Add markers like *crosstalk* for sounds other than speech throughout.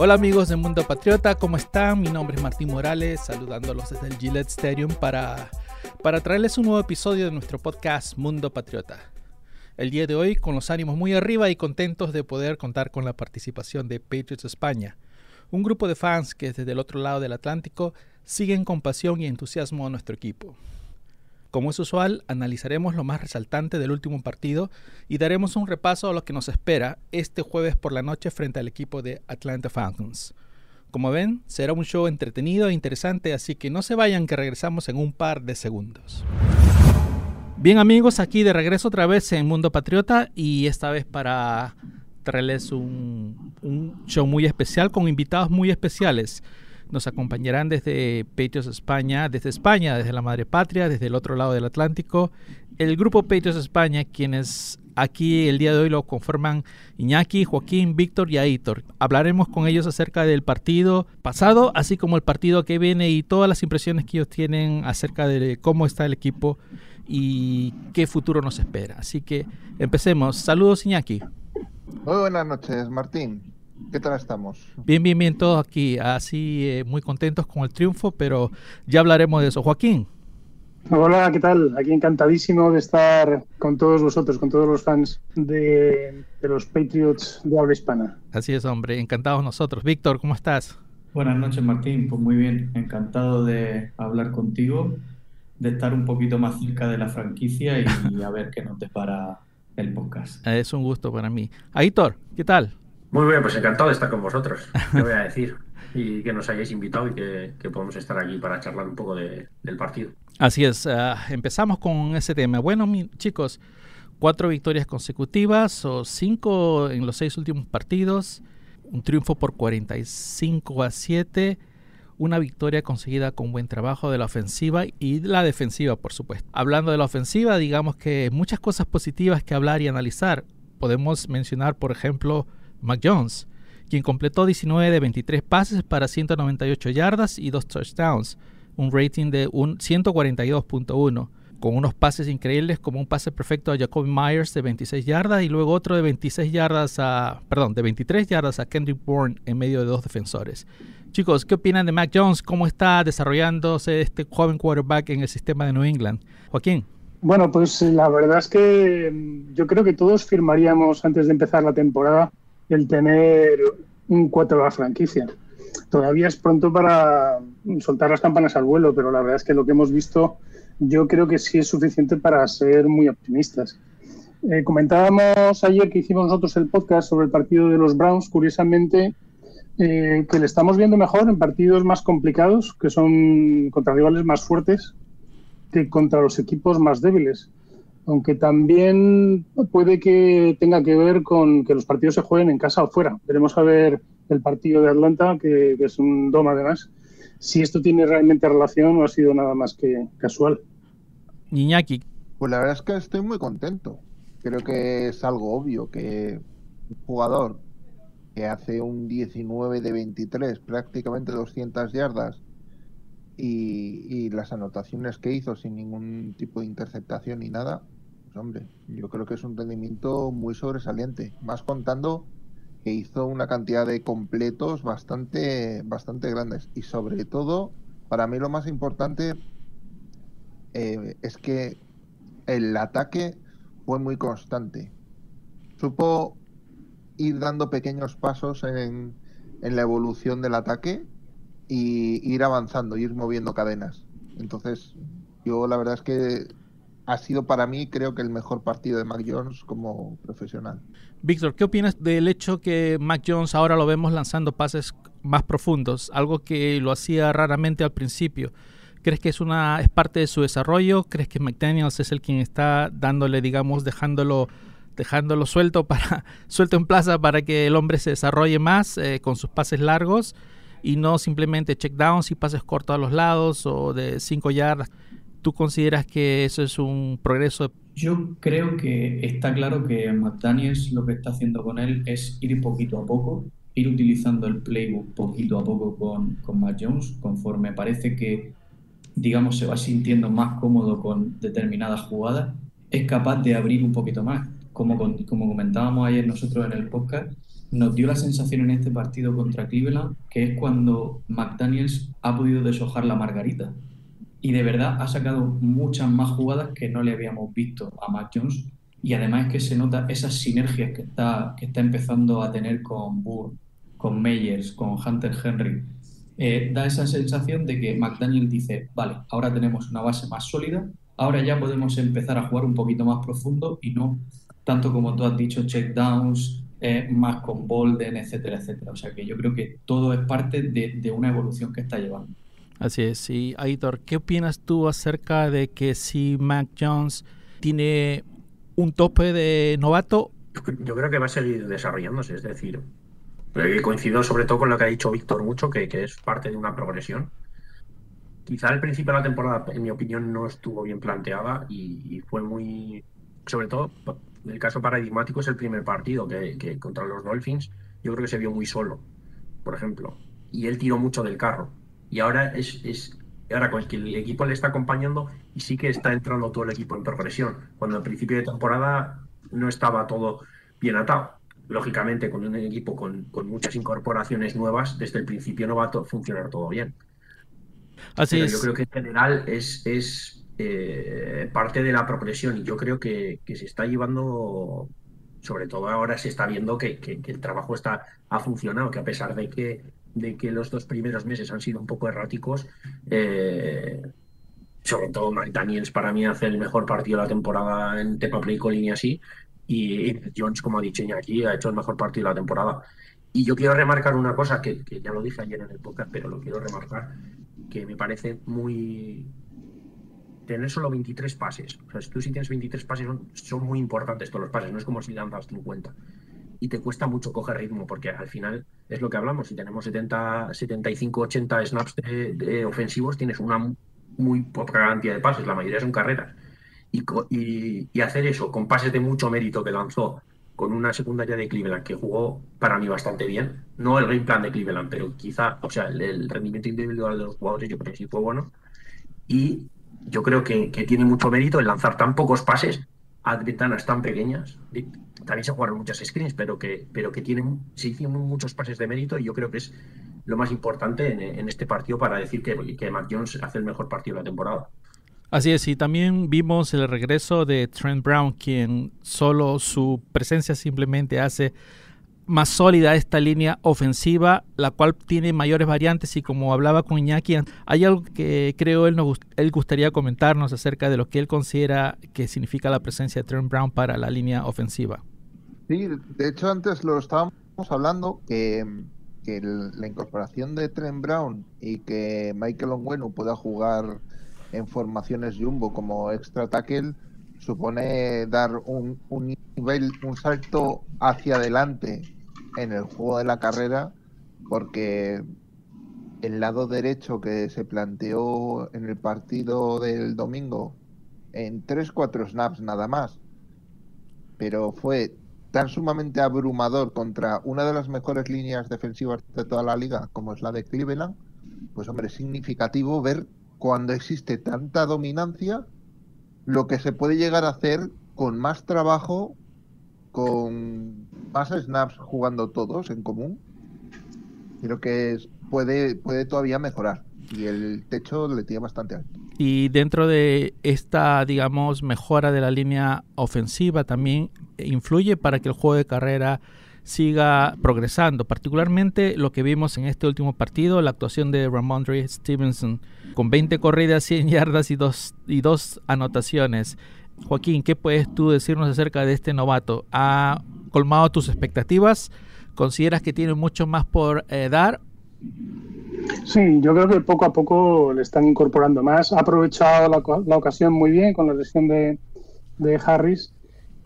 Hola amigos de Mundo Patriota, ¿cómo están? Mi nombre es Martín Morales, saludándolos desde el Gillette Stadium para, para traerles un nuevo episodio de nuestro podcast Mundo Patriota. El día de hoy con los ánimos muy arriba y contentos de poder contar con la participación de Patriots España, un grupo de fans que desde el otro lado del Atlántico siguen con pasión y entusiasmo a nuestro equipo. Como es usual, analizaremos lo más resaltante del último partido y daremos un repaso a lo que nos espera este jueves por la noche frente al equipo de Atlanta Falcons. Como ven, será un show entretenido e interesante, así que no se vayan que regresamos en un par de segundos. Bien amigos, aquí de regreso otra vez en Mundo Patriota y esta vez para traerles un, show muy especial con invitados muy especiales nos acompañarán desde Patriots España, desde España, desde la madre patria, desde el otro lado del Atlántico. El grupo Patriots España, quienes aquí el día de hoy lo conforman Iñaki, Joaquín, Víctor y Aitor. Hablaremos con ellos acerca del partido pasado, así como el partido que viene y todas las impresiones que ellos tienen acerca de cómo está el equipo y qué futuro nos espera. Así que empecemos. Saludos Iñaki. Muy buenas noches, Martín. ¿Qué tal estamos? Bien, bien, bien, todos aquí, así eh, muy contentos con el triunfo, pero ya hablaremos de eso. Joaquín. Hola, ¿qué tal? Aquí encantadísimo de estar con todos vosotros, con todos los fans de, de los Patriots de habla hispana. Así es, hombre, encantados nosotros. Víctor, ¿cómo estás? Buenas noches, Martín. Pues muy bien, encantado de hablar contigo, de estar un poquito más cerca de la franquicia y a ver qué nos depara el podcast. *laughs* Es un gusto para mí. Aitor, ¿qué tal? Muy bien, pues encantado de estar con vosotros, te voy a decir. Y que nos hayáis invitado y que, que podemos estar aquí para charlar un poco de, del partido. Así es, uh, empezamos con ese tema. Bueno, mi, chicos, cuatro victorias consecutivas o cinco en los seis últimos partidos, un triunfo por 45 a 7, una victoria conseguida con buen trabajo de la ofensiva y la defensiva, por supuesto. Hablando de la ofensiva, digamos que muchas cosas positivas que hablar y analizar. Podemos mencionar, por ejemplo, Mac Jones, quien completó 19 de 23 pases para 198 yardas y dos touchdowns, un rating de un 142.1, con unos pases increíbles como un pase perfecto a Jacoby Myers de 26 yardas y luego otro de 26 yardas a, perdón, de 23 yardas a Kendrick Bourne en medio de dos defensores. Chicos, ¿qué opinan de Mac Jones? ¿Cómo está desarrollándose este joven quarterback en el sistema de New England? Joaquín. Bueno, pues la verdad es que yo creo que todos firmaríamos antes de empezar la temporada el tener un 4 a la franquicia. Todavía es pronto para soltar las campanas al vuelo, pero la verdad es que lo que hemos visto yo creo que sí es suficiente para ser muy optimistas. Eh, comentábamos ayer que hicimos nosotros el podcast sobre el partido de los Browns, curiosamente, eh, que le estamos viendo mejor en partidos más complicados, que son contra rivales más fuertes, que contra los equipos más débiles aunque también puede que tenga que ver con que los partidos se jueguen en casa o fuera. Veremos a ver el partido de Atlanta, que, que es un doma además, si esto tiene realmente relación o ha sido nada más que casual. Iñaki. Pues la verdad es que estoy muy contento. Creo que es algo obvio que un jugador que hace un 19 de 23, prácticamente 200 yardas, y, y, las anotaciones que hizo sin ningún tipo de interceptación ni nada, hombre, yo creo que es un rendimiento muy sobresaliente, más contando que hizo una cantidad de completos bastante, bastante grandes y sobre todo, para mí lo más importante eh, es que el ataque fue muy constante. Supo ir dando pequeños pasos en, en la evolución del ataque y ir avanzando, ir moviendo cadenas. Entonces, yo la verdad es que ha sido para mí creo que el mejor partido de Mac Jones como profesional. Víctor, ¿qué opinas del hecho que Mac Jones ahora lo vemos lanzando pases más profundos, algo que lo hacía raramente al principio? ¿Crees que es una es parte de su desarrollo? ¿Crees que McDaniels es el quien está dándole, digamos, dejándolo dejándolo suelto para *laughs* suelto en plaza para que el hombre se desarrolle más eh, con sus pases largos y no simplemente checkdowns y pases cortos a los lados o de 5 yardas? ¿Tú consideras que eso es un progreso? Yo creo que está claro que McDaniels lo que está haciendo con él es ir poquito a poco, ir utilizando el playbook poquito a poco con, con Matt Jones, conforme parece que, digamos, se va sintiendo más cómodo con determinadas jugadas, es capaz de abrir un poquito más. Como, como comentábamos ayer nosotros en el podcast, nos dio la sensación en este partido contra Cleveland que es cuando McDaniels ha podido deshojar la margarita. Y de verdad ha sacado muchas más jugadas que no le habíamos visto a Mac Jones. Y además es que se nota esas sinergias que está, que está empezando a tener con Burr, con Meyers, con Hunter Henry. Eh, da esa sensación de que McDaniel dice, vale, ahora tenemos una base más sólida, ahora ya podemos empezar a jugar un poquito más profundo y no tanto como tú has dicho, checkdowns, eh, más con Bolden, etcétera, etcétera. O sea que yo creo que todo es parte de, una evolución que está llevando. Así es, y Aitor, ¿qué opinas tú acerca de que si Mac Jones tiene un tope de novato? Yo creo que va a seguir desarrollándose, es decir, eh, coincido sobre todo con lo que ha dicho Víctor mucho, que, es parte de una progresión. Quizá al principio de la temporada, en mi opinión, no estuvo bien planteada y, fue muy, sobre todo, el caso paradigmático es el primer partido que, contra los Dolphins, yo creo que se vio muy solo, por ejemplo, y él tiró mucho del carro. Y ahora es, es ahora con el que el equipo le está acompañando y sí que está entrando todo el equipo en progresión, cuando al principio de temporada no estaba todo bien atado lógicamente con un equipo con, muchas incorporaciones nuevas, desde el principio no va a funcionar todo bien. Así Yo creo que en general es, es eh, parte de la progresión y yo creo que, se está llevando, sobre todo ahora se está viendo que, el trabajo está, ha funcionado, que a pesar de que, de que los dos primeros meses han sido un poco erráticos, eh, sobre todo Mike Daniels para mí hace el mejor partido de la temporada en Tepa Play Calling y así, y Jones, como ha dicho aquí, ha hecho el mejor partido de la temporada. Y yo quiero remarcar una cosa que, ya lo dije ayer en el podcast, pero lo quiero remarcar, que me parece muy... Tener solo 23 pases. O sea, si tú si tienes 23 pases son, muy importantes todos los pases, no es como si lanzas 50. Y te cuesta mucho coger ritmo, porque al final es lo que hablamos, si tenemos 70, 75, 80 snaps ofensivos, tienes una muy poca cantidad de pases, la mayoría son carreras y, hacer eso con pases de mucho mérito que lanzó con una secundaria de Cleveland que jugó para mí bastante bien. No el game plan de Cleveland, pero quizá, o sea, el, rendimiento individual de los jugadores yo creo que sí fue bueno. Y yo creo que, tiene mucho mérito el lanzar tan pocos pases a ventanas tan pequeñas. También se jugaron muchas screens, pero que, pero que tienen, se hicieron muchos pases de mérito y yo creo que es lo más importante en, este partido para decir que, que Mac Jones hace el mejor partido de la temporada. Así es, y también vimos el regreso de Trent Brown, quien solo su presencia simplemente hace más sólida esta línea ofensiva, la cual tiene mayores variantes y como hablaba con Iñaki, hay algo que creo él, nos, él gustaría comentarnos acerca de lo que él considera que significa la presencia de Trent Brown para la línea ofensiva. Sí, de hecho antes lo estábamos hablando que, que la incorporación de Trent Brown y que Michael Ongueno pueda jugar en formaciones jumbo como extra tackle supone dar un, un nivel, un salto hacia adelante en el juego de la carrera porque el lado derecho que se planteó en el partido del domingo en 3-4 snaps nada más, pero fue tan sumamente abrumador contra una de las mejores líneas defensivas de toda la liga como es la de Cleveland, pues hombre, es significativo ver cuando existe tanta dominancia, lo que se puede llegar a hacer con más trabajo, con más snaps jugando todos en común, creo que puede, puede todavía mejorar. Y el techo le tiene bastante alto. Y dentro de esta, digamos, mejora de la línea ofensiva también influye para que el juego de carrera siga progresando. Particularmente lo que vimos en este último partido, la actuación de Ramondre Stevenson con 20 corridas, 100 yardas y dos, y dos anotaciones. Joaquín, ¿qué puedes tú decirnos acerca de este novato? ¿Ha colmado tus expectativas? ¿Consideras que tiene mucho más por eh, dar? Sí, yo creo que poco a poco le están incorporando más. Ha aprovechado la, ocasión muy bien con la lesión de, de Harris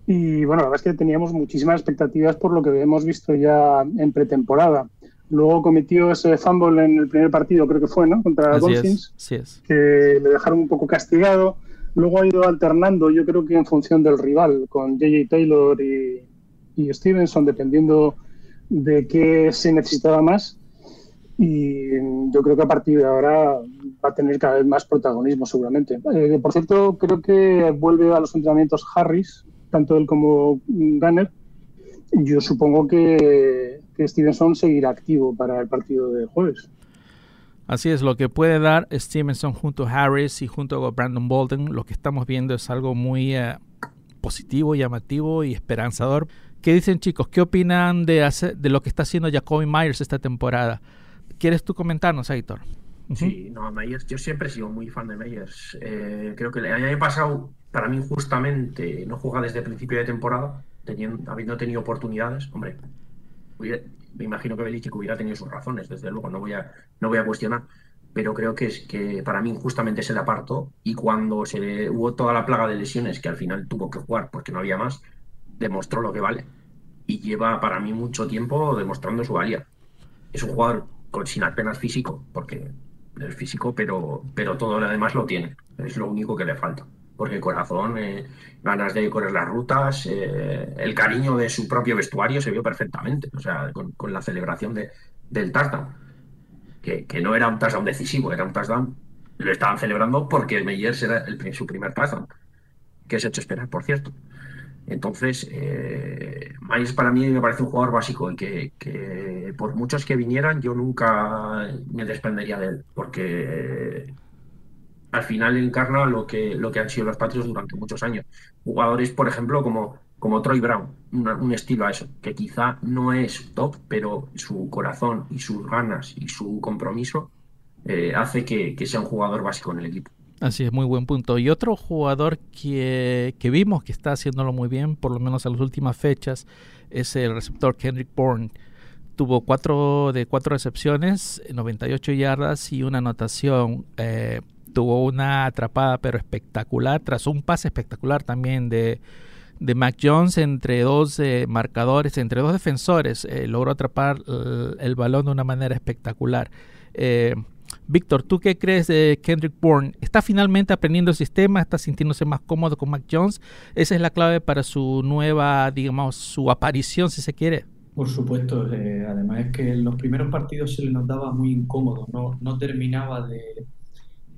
y bueno, la verdad es que teníamos muchísimas expectativas por lo que hemos visto ya en pretemporada. Luego cometió ese fumble en el primer partido, creo que fue, ¿no? Contra Dolphins, que le dejaron un poco castigado. Luego ha ido alternando, yo creo que en función del rival, con JJ Taylor y, Stevenson, dependiendo de qué se necesitaba más. Y yo creo que a partir de ahora va a tener cada vez más protagonismo, seguramente. Eh, por cierto, creo que vuelve a los entrenamientos Harris, tanto él como Gunner, yo supongo que Stevenson seguirá activo para el partido de jueves. Así es, lo que puede dar Stevenson junto a Harris y junto a Brandon Bolden, lo que estamos viendo es algo muy eh, positivo, llamativo y esperanzador. ¿Qué dicen chicos? ¿Qué opinan de, de lo que está haciendo Jacoby Myers esta temporada? ¿Quieres tú comentarnos, Héctor? Sí, no, Myers, yo siempre he sido muy fan de Myers. Eh, creo que el año pasado, para mí, justamente, no juega desde el principio de temporada, teniendo, habiendo tenido oportunidades. Hombre, me imagino que Belichick hubiera tenido sus razones, desde luego, no voy a, no voy a cuestionar. Pero creo que es que para mí justamente se le apartó y cuando se hubo toda la plaga de lesiones que al final tuvo que jugar porque no había más, demostró lo que vale. Y lleva para mí mucho tiempo demostrando su valía. Es un jugador sin apenas físico, porque es físico, pero, pero todo lo demás lo tiene. Es lo único que le falta. Porque corazón, eh, ganas de correr las rutas, eh, el cariño de su propio vestuario se vio perfectamente. O sea, con, la celebración de, del touchdown. Que, que, no era un touchdown decisivo, era un touchdown. Lo estaban celebrando porque Meyers era su primer touchdown. Que es hecho esperar, por cierto. Entonces, eh, para mí me parece un jugador básico y que, por muchos que vinieran yo nunca me desprendería de él, porque al final encarna lo que, lo que han sido los Patriots durante muchos años. Jugadores, por ejemplo, como, como Troy Brown, un estilo a eso, que quizá no es top, pero su corazón y sus ganas y su compromiso eh, hace que sea un jugador básico en el equipo. Así es, muy buen punto. Y otro jugador que, vimos que está haciéndolo muy bien, por lo menos en las últimas fechas, es el receptor Kendrick Bourne. Tuvo cuatro de cuatro recepciones, 98 yardas y una anotación. Eh, tuvo una atrapada pero espectacular, tras un pase espectacular también de, de Mac Jones entre dos eh, marcadores, entre dos defensores. Eh, logró atrapar el, balón de una manera espectacular. Víctor, ¿tú qué crees de Kendrick Bourne? ¿Está finalmente aprendiendo el sistema? ¿Está sintiéndose más cómodo con Mac Jones? Esa es la clave para su nueva, digamos, su aparición, si se quiere. Por supuesto, eh, además es que en los primeros partidos se le notaba muy incómodo, no, no terminaba de,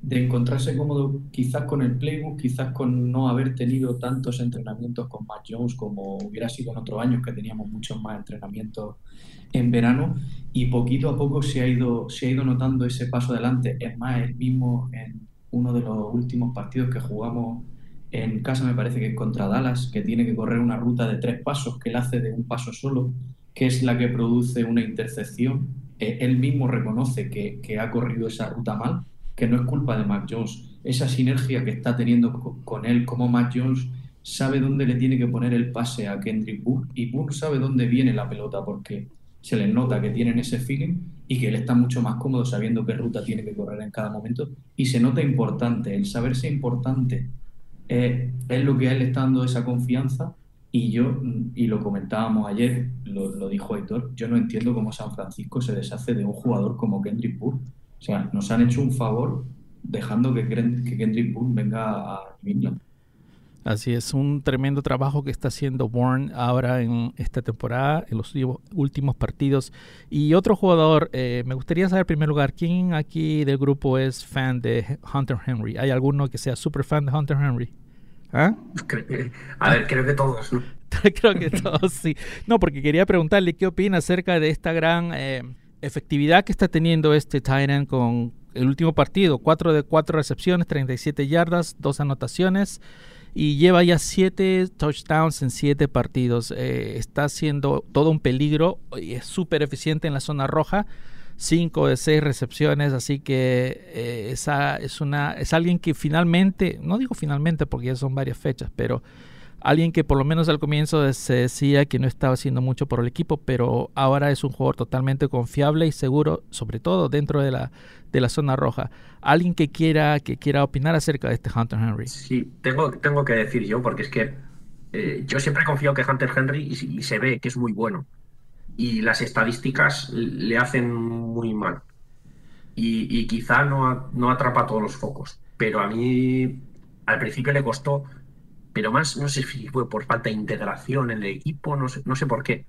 de encontrarse cómodo quizás con el playbook, quizás con no haber tenido tantos entrenamientos con Mac Jones como hubiera sido en otros años que teníamos muchos más entrenamientos en verano y poquito a poco se ha ido, se ha ido notando ese paso adelante. Es más, el mismo en uno de los últimos partidos que jugamos en casa, me parece que es contra Dallas, que tiene que correr una ruta de tres pasos que él hace de un paso solo, que es la que produce una intercepción. Eh, él mismo reconoce que, que, ha corrido esa ruta mal, que no es culpa de Mac Jones. Esa sinergia que está teniendo con él como Mac Jones sabe dónde le tiene que poner el pase a Kendrick Bourne y Bourne sabe dónde viene la pelota porque se les nota que tienen ese feeling y que él está mucho más cómodo sabiendo qué ruta tiene que correr en cada momento y se nota importante, el saberse importante eh, es lo que a él está dando esa confianza y yo, y lo comentábamos ayer, lo, dijo Héctor, yo no entiendo cómo San Francisco se deshace de un jugador como Kendrick Bourne. O sea, nos han hecho un favor dejando que, que Kendrick Bourne venga a England. Así es, un tremendo trabajo que está haciendo Bourne ahora en esta temporada, en los últimos partidos. Y otro jugador, eh, me gustaría saber en primer lugar, ¿quién aquí del grupo es fan de Hunter Henry? ¿Hay alguno que sea súper fan de Hunter Henry? ¿Ah? *laughs* A ver, creo que todos, ¿no? *laughs* creo que todos, sí. No, porque quería preguntarle qué opina acerca de esta gran eh, efectividad que está teniendo este Tyrant con el último partido. 4 de 4 recepciones, 37 yardas, dos anotaciones y lleva ya siete touchdowns en siete partidos. Eh, está haciendo todo un peligro y es súper eficiente en la zona roja. Cinco de seis recepciones, así que eh, esa es una es alguien que finalmente, no digo finalmente porque ya son varias fechas, pero alguien que por lo menos al comienzo se decía que no estaba haciendo mucho por el equipo, pero ahora es un jugador totalmente confiable y seguro, sobre todo dentro de la, de la zona roja. Alguien que quiera, que quiera opinar acerca de este Hunter Henry. Sí, tengo, tengo que decir yo, porque es que eh, yo siempre confío que Hunter Henry y, se ve que es muy bueno. Y las estadísticas le hacen muy mal. Y, y quizá no, no atrapa todos los focos. Pero a mí al principio le costó pero más no sé si fue por falta de integración en el equipo, no sé, no sé por qué.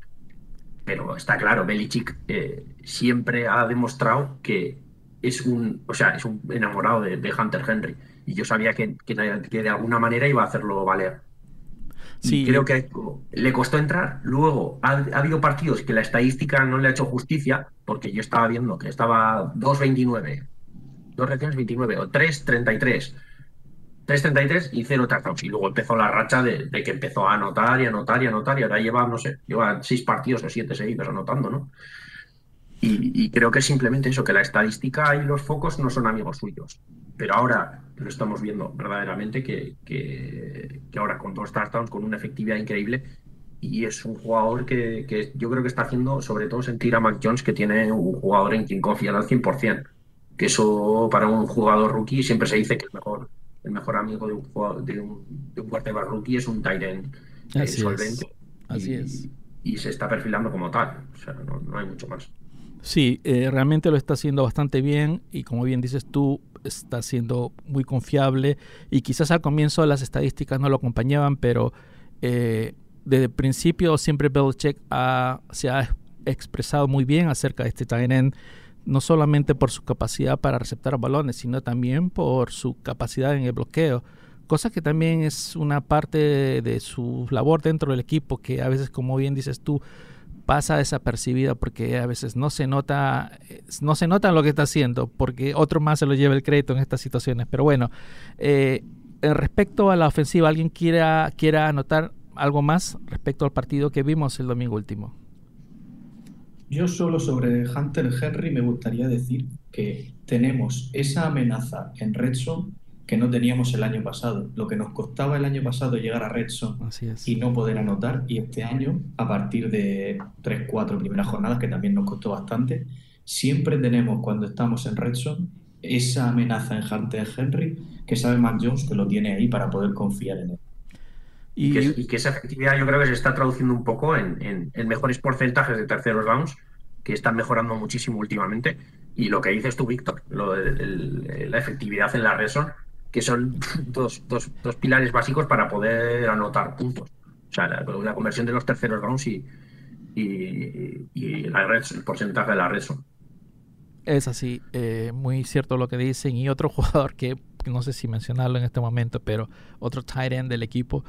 Pero está claro, Belichick eh, siempre ha demostrado que es un, o sea, es un enamorado de, Hunter Henry. Y yo sabía que, que, de alguna manera iba a hacerlo valer. Y creo que le costó entrar. Luego ha, habido partidos que la estadística no le ha hecho justicia, porque yo estaba viendo que estaba 2.29, 2 reacciones 29 o 3.33. 3.33 y 0 touchdowns. Y luego empezó la racha de, que empezó a anotar y anotar y anotar. Y ahora lleva, no sé, lleva 6 partidos o 7 seguidos anotando, ¿no? Y, creo que es simplemente eso, que la estadística y los focos no son amigos suyos. Pero ahora lo estamos viendo verdaderamente que, que, ahora con dos touchdowns, con una efectividad increíble, y es un jugador que, yo creo que está haciendo sobre todo sentir a Mac Jones que tiene un jugador en quien confía al 100%. Que eso para un jugador rookie siempre se dice que el mejor, el mejor amigo de un, jugador, de un, de un rookie es un tight end eh, solvente. Así y, es. Y se está perfilando como tal. O sea, no hay mucho más. Sí, eh, realmente lo está haciendo bastante bien y como bien dices tú, está siendo muy confiable y quizás al comienzo las estadísticas no lo acompañaban, pero eh, desde el principio siempre Belichick se ha expresado muy bien acerca de este tight no solamente por su capacidad para receptar balones, sino también por su capacidad en el bloqueo, cosa que también es una parte de su labor dentro del equipo que a veces, como bien dices tú, pasa desapercibida porque a veces no se nota no se nota lo que está haciendo porque otro más se lo lleva el crédito en estas situaciones. Pero bueno eh, respecto a la ofensiva alguien quiera quiera anotar algo más respecto al partido que vimos el domingo último yo solo sobre Hunter Henry me gustaría decir que tenemos esa amenaza en Red que no teníamos el año pasado. Lo que nos costaba el año pasado llegar a Redson y no poder anotar, y este año, a partir de 3, 4 primeras jornadas, que también nos costó bastante, siempre tenemos cuando estamos en Redson esa amenaza en Hunter Henry que sabe Mac Jones que lo tiene ahí para poder confiar en él. Y, que, esa efectividad yo creo que se está traduciendo un poco en, en mejores porcentajes de terceros downs, que están mejorando muchísimo últimamente. Y lo que dices tú, Víctor, lo de, la efectividad en la red que son *laughs* dos, dos, dos, pilares básicos para poder anotar puntos. O sea, la, conversión de los terceros rounds y, y, la red, el porcentaje de la red son. Es así, eh, muy cierto lo que dicen. Y otro *laughs* jugador que no sé si mencionarlo en este momento, pero otro tight end del equipo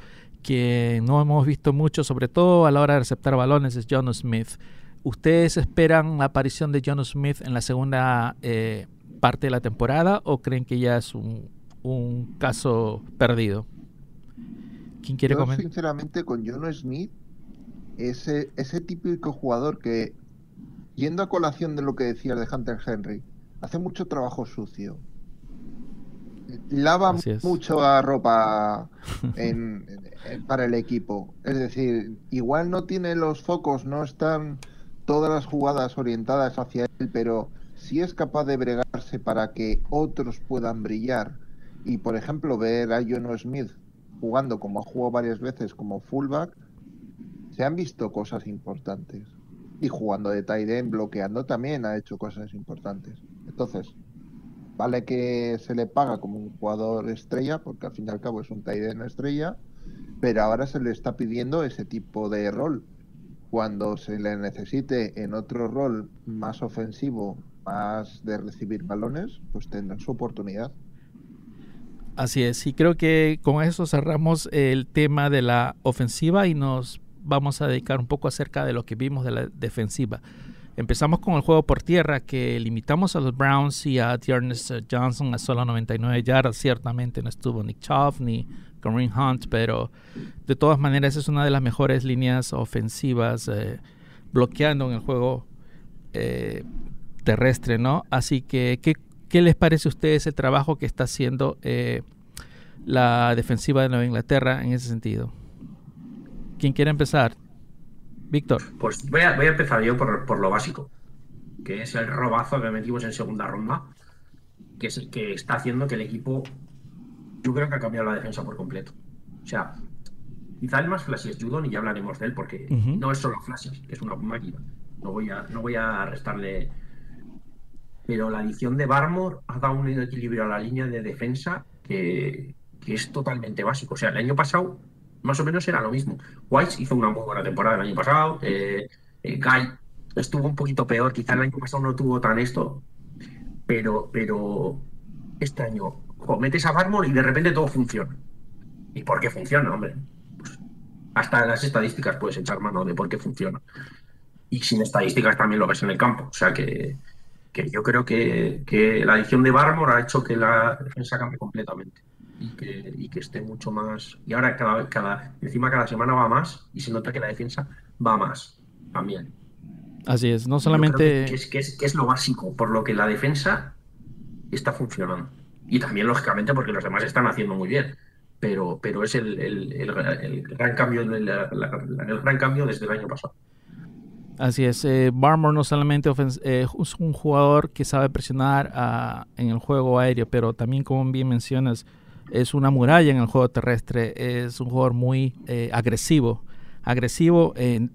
que no hemos visto mucho, sobre todo a la hora de receptar balones, es John Smith. ¿Ustedes esperan la aparición de John Smith en la segunda eh, parte de la temporada o creen que ya es un, un caso perdido. ¿Quién quiere comentar? Sinceramente, con John Smith, ese, ese típico jugador que, yendo a colación de lo que decías de Hunter Henry, hace mucho trabajo sucio. Lava mucho la ropa para el equipo. Es decir, igual no tiene los focos, no están todas las jugadas orientadas hacia él, pero si es capaz de bregarse para que otros puedan brillar y por ejemplo, ver a John Smith jugando como ha jugado varias veces como fullback, se han visto cosas importantes. Y jugando de tight end, bloqueando también ha hecho cosas importantes. Entonces, vale que se le paga como un jugador estrella, porque al fin y al cabo es un end estrella, pero ahora se le está pidiendo ese tipo de rol. Cuando se le necesite en otro rol más ofensivo, más de recibir balones, pues tendrán su oportunidad. Así es, y creo que con eso cerramos el tema de la ofensiva y nos vamos a dedicar un poco acerca de lo que vimos de la defensiva. Empezamos con el juego por tierra, que limitamos a los Browns y a Tiernes Johnson a solo 99 yardas. Ciertamente no estuvo Nick Chubb ni Kareem Hunt, pero de todas maneras es una de las mejores líneas ofensivas eh, bloqueando en el juego eh, terrestre, ¿no? Así que, ¿qué ¿Qué les parece a ustedes el trabajo que está haciendo eh, la defensiva de Nueva Inglaterra en ese sentido? ¿Quién quiere empezar? Víctor. Pues voy a, empezar yo por, lo básico, que es el robazo que metimos en segunda ronda, que es el que está haciendo que el equipo, yo creo que ha cambiado la defensa por completo. O sea, quizá el más flashy es Judon y ya hablaremos de él, porque no es solo flashy, es una máquina. No voy a, no voy a restarle pero la adición de Barmore ha dado un equilibrio a la línea de defensa que, es totalmente básico. O sea, el año pasado más o menos era lo mismo. White hizo una muy buena temporada el año pasado. Eh, eh, Guy estuvo un poquito peor. Quizá el año pasado no tuvo tan esto. Pero, pero este año metes a Barmore y de repente todo funciona. ¿Y por qué funciona, hombre? Pues hasta las estadísticas puedes echar mano de por qué funciona. Y sin estadísticas también lo ves en el campo. O sea que, que yo creo que, que la adición de Barmore ha hecho que la defensa cambie completamente y que, y que esté mucho más. Y ahora cada, cada, encima cada semana va más y se nota que la defensa va más también. Así es, no solamente... Que, es, que, es, que es lo básico, por lo que la defensa está funcionando. Y también, lógicamente, porque los demás están haciendo muy bien. Pero, pero es el, el, el, gran cambio, el, gran cambio desde el año pasado. Así es, eh, Barmore no solamente eh, es un jugador que sabe presionar uh, en el juego aéreo, pero también, como bien mencionas, es una muralla en el juego terrestre, es un jugador muy eh, agresivo, agresivo en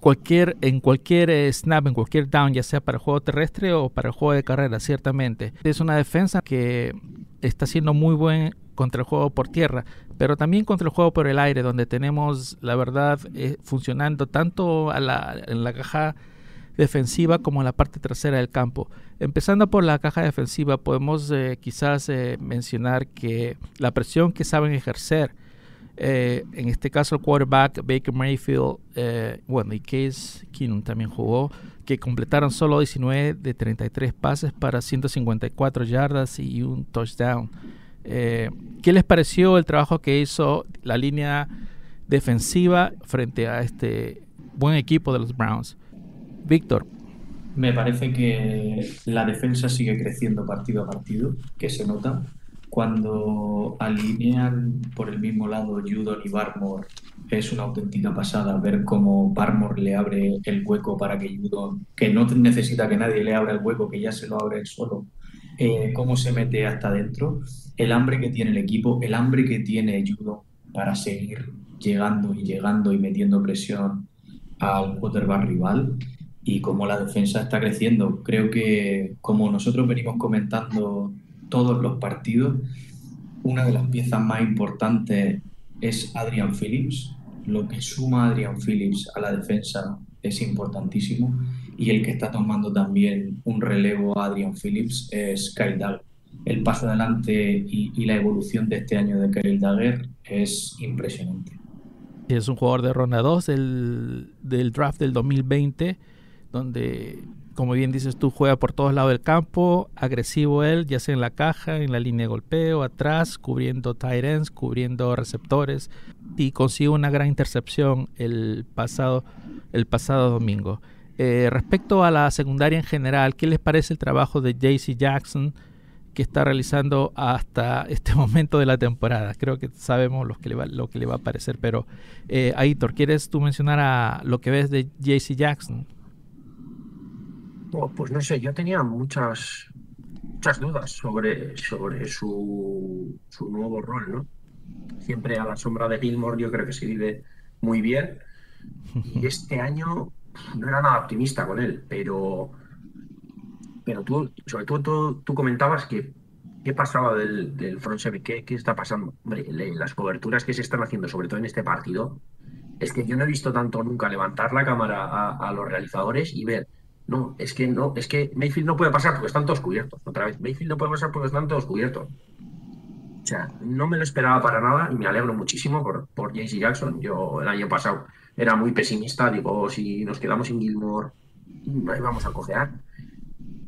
cualquier, en cualquier eh, snap, en cualquier down, ya sea para el juego terrestre o para el juego de carrera, ciertamente. Es una defensa que está siendo muy buen contra el juego por tierra, pero también contra el juego por el aire, donde tenemos, la verdad, eh, funcionando tanto a en la caja defensiva como en la parte trasera del campo. Empezando por la caja defensiva, podemos eh, quizás eh, mencionar que la presión que saben ejercer, eh, en este caso el quarterback Baker Mayfield, bueno, y Case Keenum también jugó, que completaron solo 19 de 33 pases para 154 yardas y un touchdown. ¿Qué les pareció el trabajo que hizo la línea defensiva frente a este buen equipo de los Browns? Víctor. Me parece que la defensa sigue creciendo partido a partido, que se nota. Cuando alinean por el mismo lado Judon y Barmore, es una auténtica pasada ver cómo Barmore le abre el hueco para que Judon, que no necesita que nadie le abra el hueco, que ya se lo abre él solo, eh, cómo se mete hasta adentro, el hambre que tiene el equipo, el hambre que tiene Judon para seguir llegando y llegando y metiendo presión al quarterback rival y cómo la defensa está creciendo. Creo que, como nosotros venimos comentando todos los partidos, una de las piezas más importantes es Adrian Phillips. Lo que suma Adrian Phillips a la defensa es importantísimo y el que está tomando también un relevo a Adrian Phillips es Kyle Dagger. El paso adelante y, la evolución de este año de Kyle Dagger es impresionante. Es un jugador de ronda 2 del, del draft del 2020 donde, como bien dices tú, juega por todos lados del campo, agresivo él, ya sea en la caja, en la línea de golpeo, atrás, cubriendo tight ends, cubriendo receptores, y consigue una gran intercepción el pasado, el pasado domingo. Eh, respecto a la secundaria en general, ¿qué les parece el trabajo de JC Jackson que está realizando hasta *laughs* este momento de la temporada? Creo que sabemos lo que le va, lo que le va a parecer, pero eh, Aitor, ¿quieres tú mencionar a lo que ves de JC Jackson? Pues no sé, yo tenía muchas, muchas dudas sobre, sobre su, su nuevo rol, ¿no? Siempre a la sombra de Gilmore yo creo que se vive muy bien. Y *laughs* este año no era nada optimista con él, pero, pero tú, sobre todo tú, comentabas que qué pasaba del, del front seven, ¿Qué, qué está pasando. Hombre, las coberturas que se están haciendo, sobre todo en este partido, es que yo no he visto tanto nunca levantar la cámara a, a los realizadores y ver no, es que no, es que Mayfield no puede pasar porque están todos cubiertos. Otra vez, Mayfield no puede pasar porque están todos cubiertos. O sea, no me lo esperaba para nada y me alegro muchísimo por, por JC Jackson. Yo el año pasado era muy pesimista, digo, si nos quedamos sin Gilmore, vamos a cojear.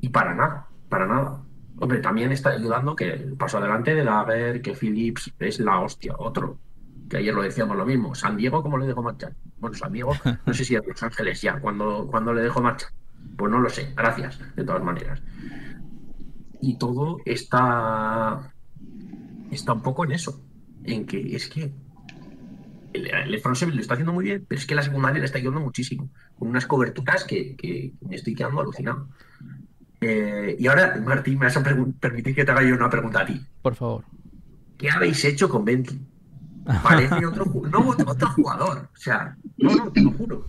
Y para nada, para nada. Hombre, también está ayudando que el paso adelante de ver que Phillips es la hostia, otro. Que ayer lo decíamos lo mismo. San Diego, ¿cómo le dejó marchar? Bueno, San Diego, no sé si a Los Ángeles ya, cuando, cuando le dejó marchar. Pues no lo sé, gracias, de todas maneras. Y todo está, está un poco en eso, en que es que el, el lo está haciendo muy bien, pero es que la secundaria le está ayudando muchísimo, con unas coberturas que, me estoy quedando alucinado. Eh, y ahora, Martín, me vas a permitir que te haga yo una pregunta a ti. Por favor. ¿Qué habéis hecho con Bentley? Parece otro, no, otro jugador. O sea, no, no, te lo juro.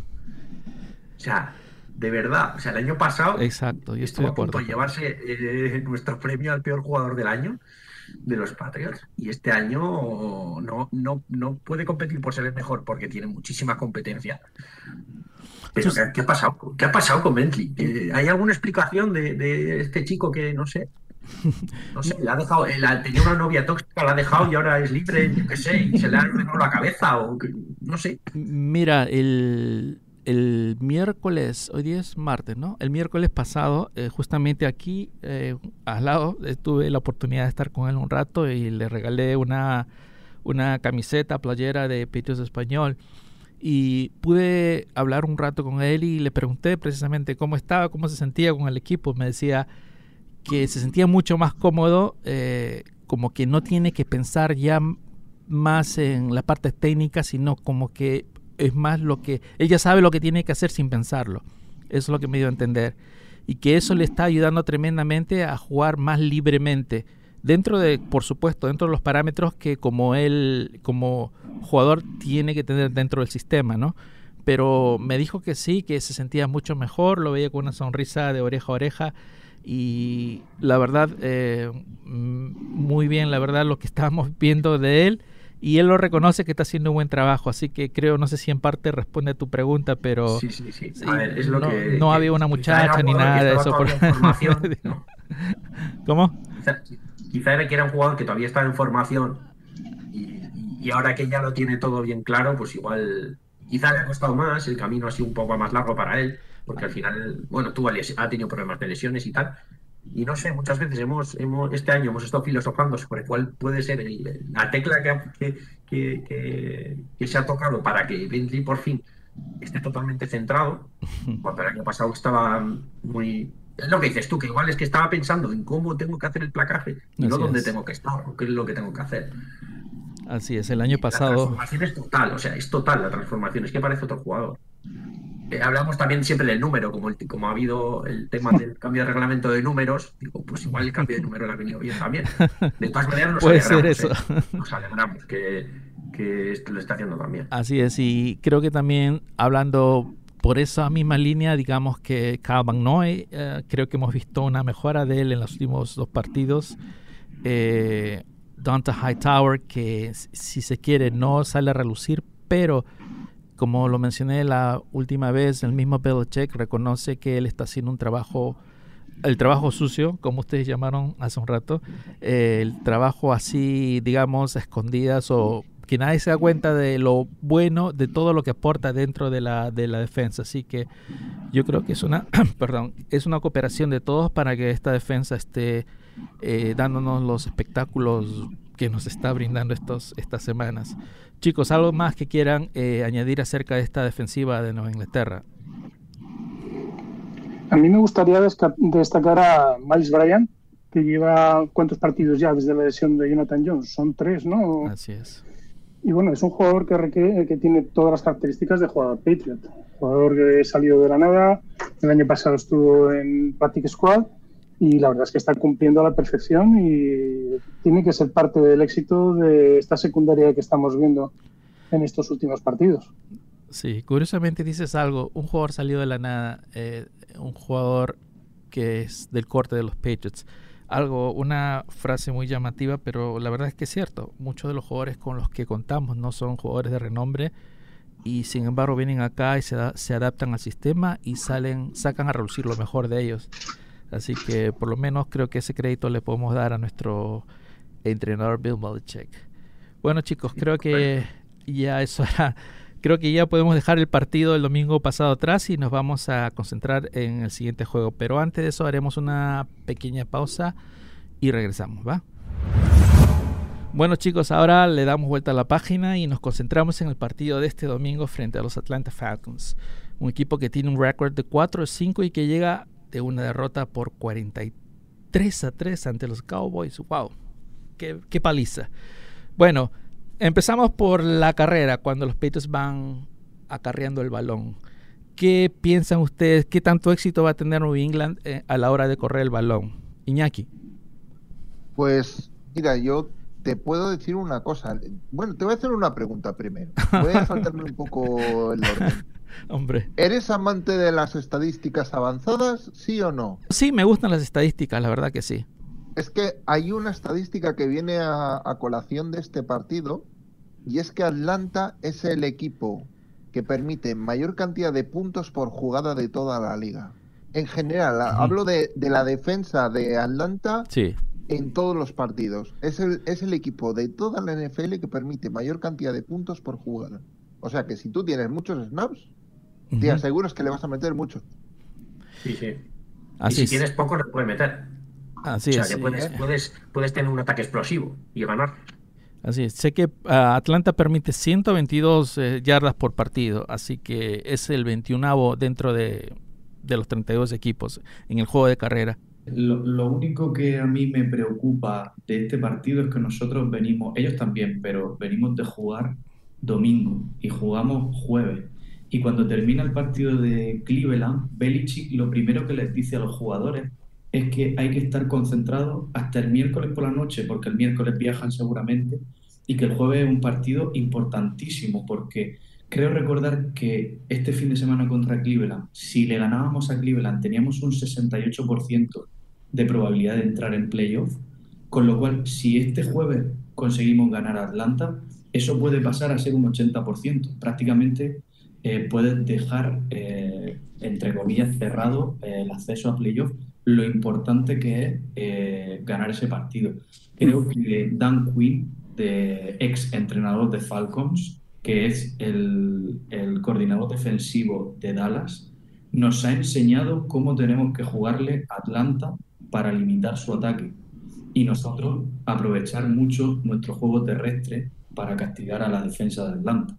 O sea, de verdad. O sea, el año pasado Exacto, yo estoy de acuerdo. llevarse eh, *laughs* nuestro premio al peor jugador del año de los Patriots. Y este año no, no, no puede competir por ser el mejor porque tiene muchísima competencia. Pero ¿qué, ha pasado? ¿Qué ha pasado con Bentley? Eh, ¿Hay alguna explicación de, este chico que no sé? No sé, la ha dejado, eh, tenía una novia tóxica, la ha dejado y ahora es libre, yo qué sé, y se le ha arruinado la cabeza o no sé. Mira, el, el miércoles, hoy día es martes, ¿no? El miércoles pasado, eh, justamente aquí eh, al lado, tuve la oportunidad de estar con él un rato y le regalé una, una camiseta, playera de Patriots Español. Y pude hablar un rato con él y le pregunté precisamente cómo estaba, cómo se sentía con el equipo. Me decía que se sentía mucho más cómodo, eh, como que no tiene que pensar ya más en la parte técnica, sino como que es más lo que ella sabe lo que tiene que hacer sin pensarlo. Eso es lo que me dio a entender. Y que eso le está ayudando tremendamente a jugar más libremente. Dentro de, por supuesto, dentro de los parámetros que como él, como jugador, tiene que tener dentro del sistema, ¿no? Pero me dijo que sí, que se sentía mucho mejor, lo veía con una sonrisa de oreja a oreja. Y la verdad, eh, muy bien, la verdad, lo que *laughs* estábamos viendo de él y él lo reconoce que está haciendo un buen trabajo, así que creo, no sé si en parte responde a tu pregunta, pero sí, sí, sí. A ver, es lo no, que, no había una muchacha ni nada de eso. Por... *laughs* ¿no? *laughs* ¿Cómo? Quizá, era que era un jugador que todavía estaba en formación y, y, ahora que ya lo tiene todo bien claro, pues igual quizá le ha costado más, el camino ha sido un poco más largo para él, porque al final, bueno, tú ha tenido problemas de lesiones y tal, y no sé, muchas veces hemos, hemos este año hemos estado filosofando sobre cuál puede ser la tecla que, que, que, se ha tocado para que Bentley por fin esté totalmente centrado, *laughs* cuando el año pasado estaba muy... Es lo que dices tú, que igual es que estaba pensando en cómo tengo que hacer el placaje y no dónde tengo que estar o qué es lo que tengo que hacer. Así es, el año pasado... La transformación es total, o sea, es total la transformación, es que parece otro jugador. Eh, hablamos también siempre del número, como, el, como ha habido el tema del *laughs* cambio de reglamento de números, digo, pues igual el cambio de número le ha venido bien también. De todas maneras, nos Puede alegramos, ser eso. ¿eh? nos alegramos que, que esto lo está haciendo también. Así es, y creo que también hablando por esa misma línea, digamos que Kyle Noy, eh, creo que hemos visto una mejora de él en los últimos dos partidos. Eh, Dante Hightower, que si se quiere no sale a relucir, pero como lo mencioné la última vez, el mismo Belichick reconoce que él está haciendo un trabajo, el trabajo sucio, como ustedes llamaron hace un rato, el trabajo así, digamos, escondidas o que nadie se da cuenta de lo bueno, de todo lo que aporta dentro de la, de la defensa. Así que yo creo que es una, *coughs* perdón, es una cooperación de todos para que esta defensa esté eh, dándonos los espectáculos que nos está brindando estos, estas semanas. Chicos, ¿algo más que quieran eh, añadir acerca de esta defensiva de Nueva Inglaterra? A mí me gustaría destacar a Miles Bryan, que lleva cuántos partidos ya desde la lesión de Jonathan Jones. Son tres, ¿no? Así es. Y bueno, es un jugador que, que tiene todas las características de jugador Patriot. Jugador que salido de la nada, el año pasado estuvo en Practice Squad y la verdad es que está cumpliendo a la perfección y tiene que ser parte del éxito de esta secundaria que estamos viendo en estos últimos partidos. Sí, curiosamente dices algo, un jugador salió de la nada, eh, un jugador que es del corte de los Patriots. Algo, una frase muy llamativa, pero la verdad es que es cierto. Muchos de los jugadores con los que contamos no son jugadores de renombre y sin embargo vienen acá y se, se adaptan al sistema y salen, sacan a reducir lo mejor de ellos. Así que por lo menos creo que ese crédito le podemos dar a nuestro entrenador Bill Belichick. Bueno chicos, creo que ya eso era. Creo que ya podemos dejar el partido del domingo pasado atrás y nos vamos a concentrar en el siguiente juego. Pero antes de eso haremos una pequeña pausa y regresamos, ¿va? Bueno chicos, ahora le damos vuelta a la página y nos concentramos en el partido de este domingo frente a los Atlanta Falcons. Un equipo que tiene un récord de 4-5 y que llega una derrota por 43 a 3 ante los Cowboys. ¡Wow! ¡Qué, qué paliza! Bueno, empezamos por la carrera, cuando los Patriots van acarreando el balón. ¿Qué piensan ustedes? ¿Qué tanto éxito va a tener New England eh, a la hora de correr el balón? Iñaki. Pues mira, yo te puedo decir una cosa. Bueno, te voy a hacer una pregunta primero. Voy a saltarme un poco el orden. *laughs* Hombre. ¿Eres amante de las estadísticas avanzadas, sí o no? Sí, me gustan las estadísticas, la verdad que sí. Es que hay una estadística que viene a, colación de este partido y es que Atlanta es el equipo que permite mayor cantidad de puntos por jugada de toda la liga. En general, hablo de, la defensa de Atlanta sí. en todos los partidos. Es el, es el equipo de toda la NFL que permite mayor cantidad de puntos por jugada. O sea que si tú tienes muchos snaps, te aseguras que le vas a meter muchos. Sí, sí. Así y si tienes poco, le puedes meter. Así o sea, Que puedes, puedes, puedes tener un ataque explosivo y ganar. Así es. Sé que ah, Atlanta permite 122 eh, yardas por partido, así que es el 21 dentro de, los 32 equipos en el juego de carrera. Lo, único que a mí me preocupa de este partido es que nosotros venimos, ellos también, pero venimos de jugar domingo y jugamos jueves. Y cuando termina el partido de Cleveland, Belichick lo primero que les dice a los jugadores es que hay que estar concentrados hasta el miércoles por la noche, porque el miércoles viajan seguramente, y que el jueves es un partido importantísimo, porque creo recordar que este fin de semana contra Cleveland, si le ganábamos a Cleveland, teníamos un 68% de probabilidad de entrar en playoff, con lo cual, si este jueves conseguimos ganar a Atlanta, eso puede pasar a ser un 80%. Prácticamente eh, puedes dejar, eh, entre comillas, cerrado el acceso a playoff lo importante que es eh, ganar ese partido. Creo que Dan Quinn, de ex entrenador de Falcons, que es el, el coordinador defensivo de Dallas, nos ha enseñado cómo tenemos que jugarle a Atlanta para limitar su ataque y nosotros aprovechar mucho nuestro juego terrestre para castigar a la defensa de Atlanta.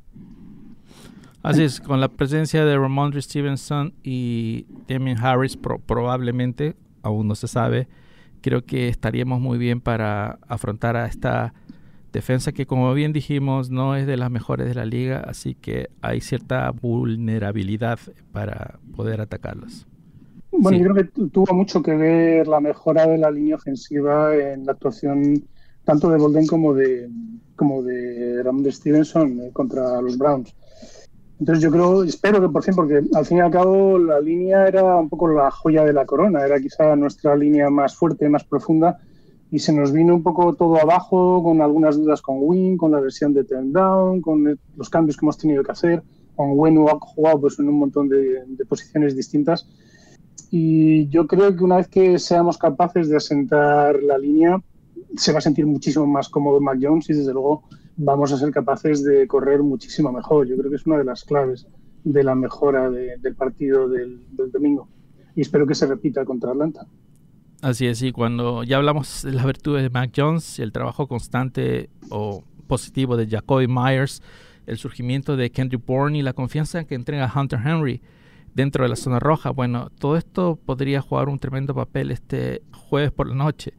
Así es, con la presencia de Ramondre Stevenson y Damien Harris probablemente, aún no se sabe, creo que estaríamos muy bien para afrontar a esta defensa que como bien dijimos no es de las mejores de la liga, así que hay cierta vulnerabilidad para poder atacarlos. Bueno, yo creo que tuvo mucho que ver la mejora de la línea ofensiva en la actuación tanto de Bolden como de como de Ramondre Stevenson eh, contra los Browns. Entonces yo creo, espero que por fin, porque al fin y al cabo la línea era un poco la joya de la corona, era quizá nuestra línea más fuerte, más profunda, y se nos vino un poco todo abajo con algunas dudas con Win, con la versión de Turn Down, con los cambios que hemos tenido que hacer, con Win ha jugado pues, en un montón de, de posiciones distintas. Y yo creo que una vez que seamos capaces de asentar la línea, se va a sentir muchísimo más cómodo Mac Jones y desde luego vamos a ser capaces de correr muchísimo mejor. Yo creo que es una de las claves de la mejora del partido del, domingo. Y espero que se repita contra Atlanta. Así es, y cuando ya hablamos de las virtudes de Mac Jones, el trabajo constante o positivo de Jacoby Myers, el surgimiento de Kendrick Bourne y la confianza que entrega Hunter Henry dentro de la zona roja, bueno, todo esto podría jugar un tremendo papel este jueves por la noche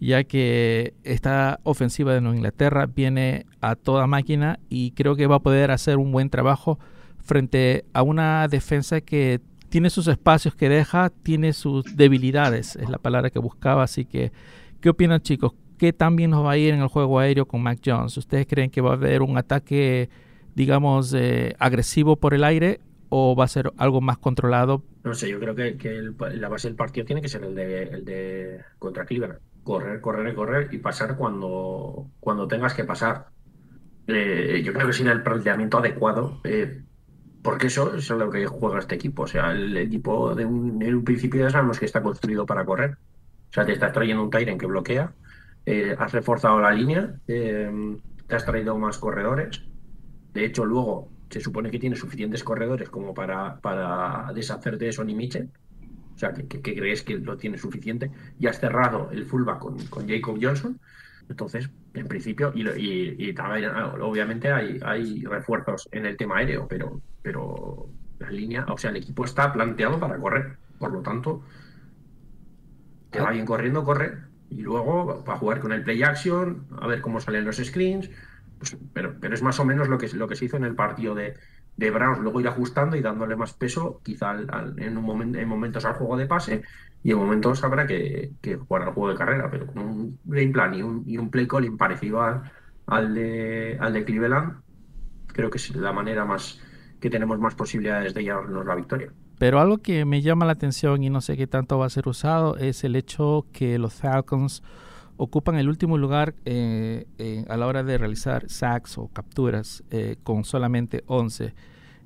ya que esta ofensiva de Nueva Inglaterra viene a toda máquina y creo que va a poder hacer un buen trabajo frente a una defensa que tiene sus espacios que deja, tiene sus debilidades, es la palabra que buscaba, así que, ¿qué opinan chicos? ¿Qué tan bien nos va a ir en el juego aéreo con Mac Jones? ¿Ustedes creen que va a haber un ataque, digamos, eh, agresivo por el aire o va a ser algo más controlado? No sé, yo creo que, la base del partido tiene que ser el de, el de contra Cleveland correr, correr, correr y pasar cuando, cuando tengas que pasar. Eh, yo creo que sin el planteamiento adecuado, eh, porque eso, es lo que juega este equipo. O sea, el equipo de un, en un principio ya sabemos que está construido para correr. O sea, te estás trayendo un Tyren que bloquea, eh, has reforzado la línea, te has traído más corredores. De hecho, luego se supone que tienes suficientes corredores como para, para deshacerte de Sonny Mitchell. O sea, que, crees que lo tiene suficiente. Ya has cerrado el fullback con, con Jacob Johnson. Entonces, en principio, y, también, ah, obviamente hay, hay refuerzos en el tema aéreo, pero, pero la línea, o sea, el equipo está planteado para correr. Por lo tanto, que ah. vayan corriendo, corre. Y luego va a jugar con el play action, a ver cómo salen los screens. Pues, pero, pero es más o menos lo que, lo que se hizo en el partido de, de Browns luego ir ajustando y dándole más peso quizá en, un momento, en momentos al juego de pase y en momentos habrá que, jugar al juego de carrera, pero con un game plan y un, y un play calling parecido al, de, al de Cleveland, creo que es la manera más que tenemos más posibilidades de llevarnos la victoria. Pero algo que me llama la atención y no sé qué tanto va a ser usado es el hecho que los Falcons ocupan el último lugar eh, a la hora de realizar sacks o capturas eh, con solamente 11.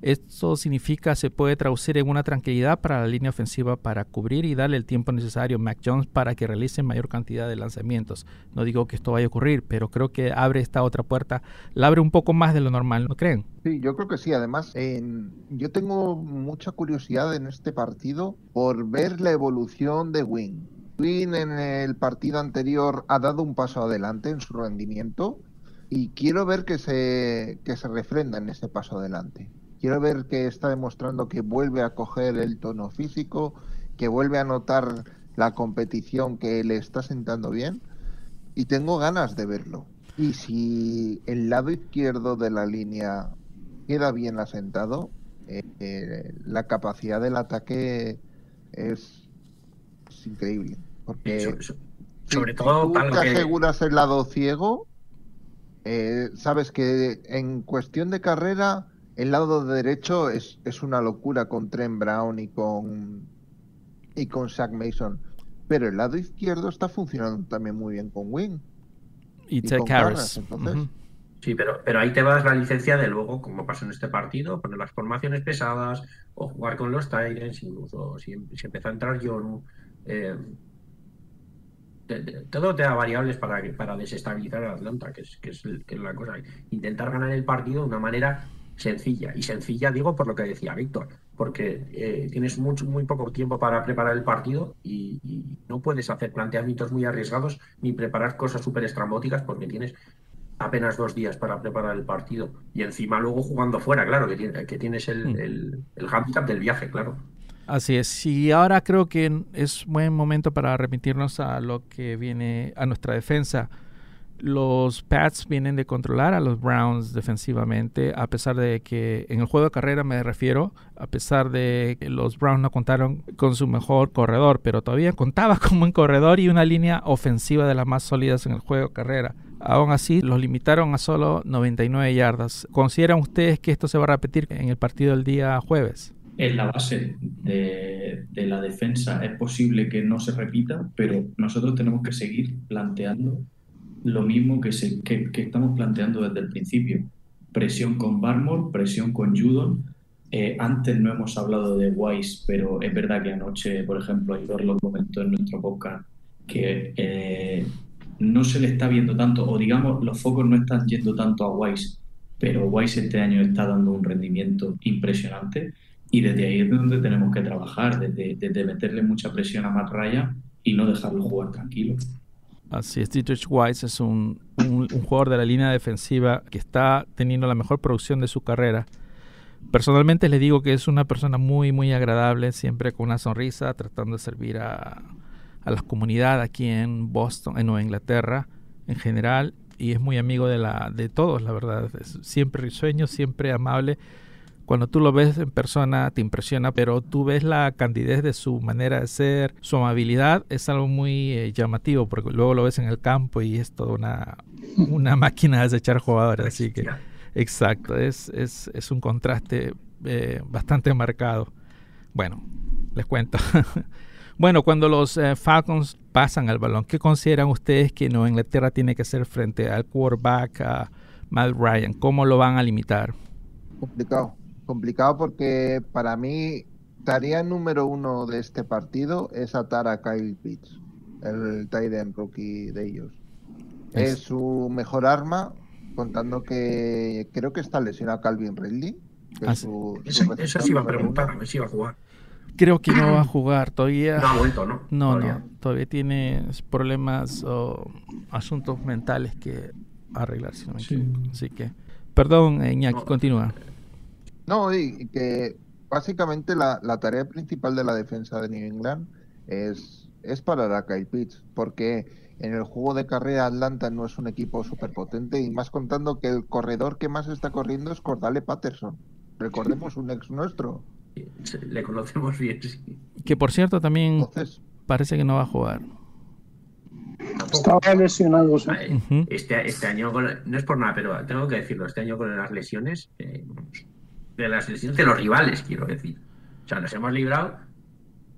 Esto significa se puede traducir en una tranquilidad para la línea ofensiva para cubrir y darle el tiempo necesario a Mac Jones para que realice mayor cantidad de lanzamientos. No digo que esto vaya a ocurrir, pero creo que abre esta otra puerta, la abre un poco más de lo normal, ¿no creen? Sí, yo creo que sí. Además, yo tengo mucha curiosidad en este partido por ver la evolución de Wing. Wing en el partido anterior ha dado un paso adelante en su rendimiento y quiero ver que se, que se refrenda en ese paso adelante. Quiero ver que está demostrando que vuelve a coger el tono físico, que vuelve a notar la competición que le está sentando bien y tengo ganas de verlo. Y si el lado izquierdo de la línea queda bien asentado, eh, eh, la capacidad del ataque es, increíble. Porque sobre todo si tú te aseguras el lado ciego, eh, sabes que en cuestión de carrera el lado derecho es, es una locura con Trent Brown y con y con Shaq Mason. Pero el lado izquierdo está funcionando también muy bien con Wing. Y, Ted Harris. Sí, pero, pero ahí te vas la licencia de luego, como pasó en este partido, poner las formaciones pesadas o jugar con los Tyrants, incluso si, si empezó a entrar John. Eh, todo te da variables para, para desestabilizar a Atlanta, que es, que, es, que es la cosa. Intentar ganar el partido de una manera sencilla. Y sencilla digo por lo que decía Víctor, porque eh, tienes mucho, muy poco tiempo para preparar el partido y, no puedes hacer planteamientos muy arriesgados ni preparar cosas súper estrambóticas porque tienes apenas dos días para preparar el partido. Y encima luego jugando fuera, claro, que, que tienes el, mm. el, el handicap del viaje, claro. Así es. Y ahora creo que es buen momento para remitirnos a lo que viene a nuestra defensa los Pats vienen de controlar a los Browns defensivamente, a pesar de que en el juego de carrera me refiero, a pesar de que los Browns no contaron con su mejor corredor, pero todavía contaba con un corredor y una línea ofensiva de las más sólidas en el juego de carrera. Aún así, los limitaron a solo 99 yardas. ¿Consideran ustedes que esto se va a repetir en el partido del día jueves? En la base de, la defensa es posible que no se repita, pero nosotros tenemos que seguir planteando lo mismo que, se, que, estamos planteando desde el principio. Presión con Barmore, presión con Judon. Eh, antes no hemos hablado de Wise, pero es verdad que anoche, por ejemplo, Aitor lo comentó en nuestro podcast, que eh, no se le está viendo tanto, o digamos, los focos no están yendo tanto a Wise, pero Wise este año está dando un rendimiento impresionante y desde ahí es donde tenemos que trabajar, desde, desde meterle mucha presión a Matt Ryan y no dejarlo jugar tranquilo. Así es, Dietrich Weiss es un, jugador de la línea defensiva que está teniendo la mejor producción de su carrera. Personalmente les digo que es una persona muy, muy agradable, siempre con una sonrisa, tratando de servir a, a la comunidad aquí en Boston, en Nueva Inglaterra en general, y es muy amigo de, la, de todos, la verdad. Es siempre risueño, siempre amable cuando tú lo ves en persona te impresiona, pero tú ves la candidez de su manera de ser, su amabilidad, es algo muy eh, llamativo, porque luego lo ves en el campo y es toda una, *laughs* una máquina de desechar jugadores, así que exacto, es, es, es un contraste eh, bastante marcado. Bueno, les cuento. *laughs* bueno, cuando los eh, Falcons pasan al balón, ¿qué consideran ustedes que Nueva Inglaterra tiene que hacer frente al quarterback, a Matt Ryan? ¿Cómo lo van a limitar? Complicado complicado porque para mí tarea número uno de este partido es atar a Kyle Pitts, el tight end rookie de ellos. Es, su mejor arma, contando que creo que está lesionado Calvin Ridley. Ah, eso, sí iba a preguntar, a ver si iba a jugar. Creo que no va a jugar todavía. No ha vuelto, ¿no? No, todavía. no. Todavía tiene problemas o asuntos mentales que arreglar, si no me Así que, perdón, Iñaki, continúa. No, y que básicamente la, tarea principal de la defensa de New England es, es parar a Kyle Pitts, porque en el juego de carrera Atlanta no es un equipo súper potente y más contando que el corredor que más está corriendo es Cordale Patterson. Recordemos un ex nuestro. *laughs* Le conocemos bien, sí. Que por cierto también parece que no va a jugar. Estaba lesionado. Este, este, año, no es por nada, pero tengo que decirlo, este año con las lesiones, eh, de las lesiones de los rivales, quiero decir. O sea, nos hemos librado.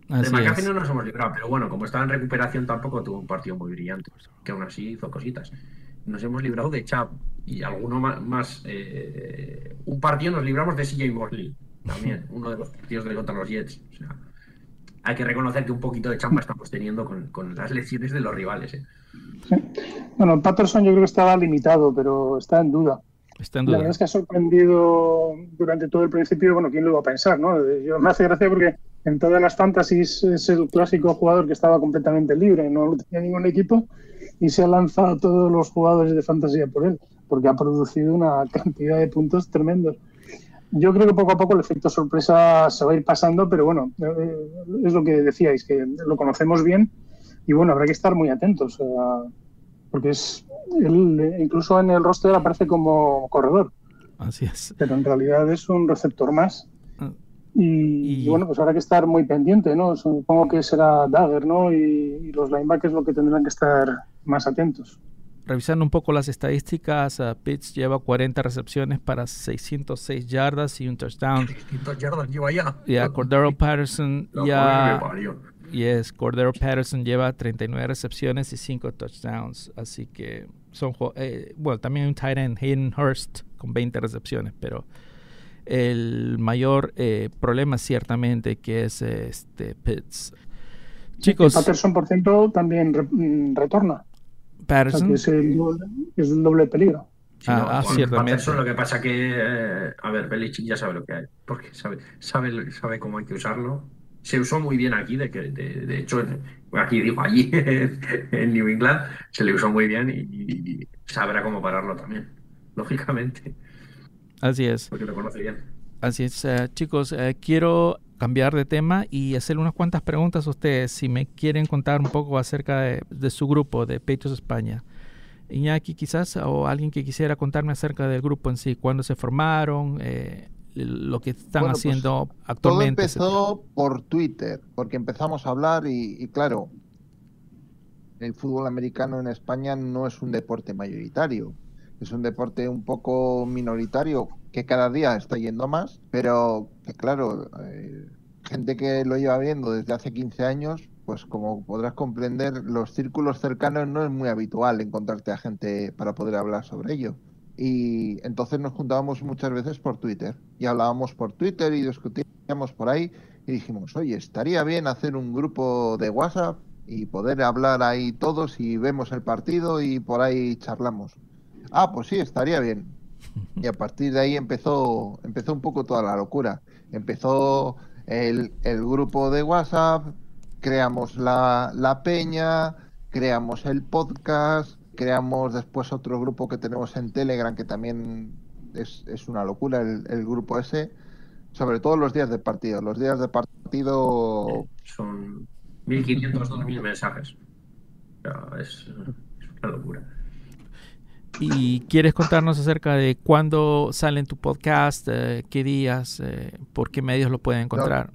de McAfee no nos hemos librado, pero bueno, como estaba en recuperación tampoco tuvo un partido muy brillante, que aún así hizo cositas. nos hemos librado de Chap y alguno más. Eh, un partido nos libramos de CJ Mosley también, *laughs* uno de los partidos de contra los Jets. O sea, hay que reconocer que un poquito de chamba estamos teniendo con, las lecciones de los rivales. ¿eh? Bueno, Patterson yo creo que estaba limitado, pero está en duda. Está en duda. La verdad es que ha sorprendido durante todo el principio, bueno, ¿quién lo iba a pensar? ¿no? Yo, me hace gracia porque en todas las fantasies es el clásico jugador que estaba completamente libre, no tenía ningún equipo y se ha lanzado todos los jugadores de fantasía por él, porque ha producido una cantidad de puntos tremendos. Yo creo que poco a poco el efecto sorpresa se va a ir pasando, pero bueno, eh, es lo que decíais, que lo conocemos bien y bueno, habrá que estar muy atentos, porque es él, incluso en el roster aparece como corredor. Así es. Pero en realidad es un receptor más. Ah. Y, bueno, pues habrá que estar muy pendiente, ¿no? Supongo que será Dagger, ¿no? Y, y los linebackers lo que tendrán que estar más atentos revisando un poco las estadísticas, uh, Pitts lleva 40 recepciones para 606 yardas y un touchdown. 600 yardas lleva ya. Ya, Cordero Patterson ya. Yes, Cordero Patterson lleva 39 recepciones y 5 touchdowns. Así que son. Eh, bueno, también un tight end, Hayden Hurst, con 20 recepciones, pero el mayor eh, problema ciertamente que es este Pitts. Chicos. Patterson, por cierto, también mm, retorna. Patterson. es, el, doble peligro. ah, ciertamente. lo que pasa que, eh, a ver, Belichick ya sabe lo que hay, porque sabe, sabe, sabe cómo hay que usarlo. Se usó muy bien aquí, de, que, de, hecho, aquí digo, allí *laughs* en New England, se le usó muy bien y, sabrá cómo pararlo también, *laughs* lógicamente. Así es. Porque lo conoce bien. Así es, eh, chicos, eh, quiero cambiar de tema y hacerle unas cuantas preguntas a ustedes si me quieren contar un poco acerca de, su grupo de Pechos España. Iñaki quizás o alguien que quisiera contarme acerca del grupo en sí, cuándo se formaron, eh, lo que están pues, haciendo actualmente. Todo empezó por Twitter, porque empezamos a hablar y, y, claro, el fútbol americano en España no es un deporte mayoritario, es un deporte un poco minoritario que cada día está yendo más, pero que claro, eh, gente que lo lleva viendo desde hace 15 años, pues como podrás comprender, los círculos cercanos no es muy habitual encontrarte a gente para poder hablar sobre ello. Y entonces nos juntábamos muchas veces por Twitter y hablábamos por Twitter y discutíamos por ahí y dijimos, oye, estaría bien hacer un grupo de WhatsApp y poder hablar ahí todos y vemos el partido y por ahí charlamos. Ah, pues sí, estaría bien. Y a partir de ahí empezó, empezó un poco toda la locura. Empezó el, grupo de WhatsApp, creamos la, la, peña, creamos el podcast, creamos después otro grupo que tenemos en Telegram que también es, es una locura el, el, grupo ese, sobre todo los días de partido. Los días de partido... Son 1.500, 2.000 mensajes. es una locura. ¿Y quieres contarnos acerca de cuándo sale en tu podcast, eh, qué días, eh, por qué medios lo pueden encontrar?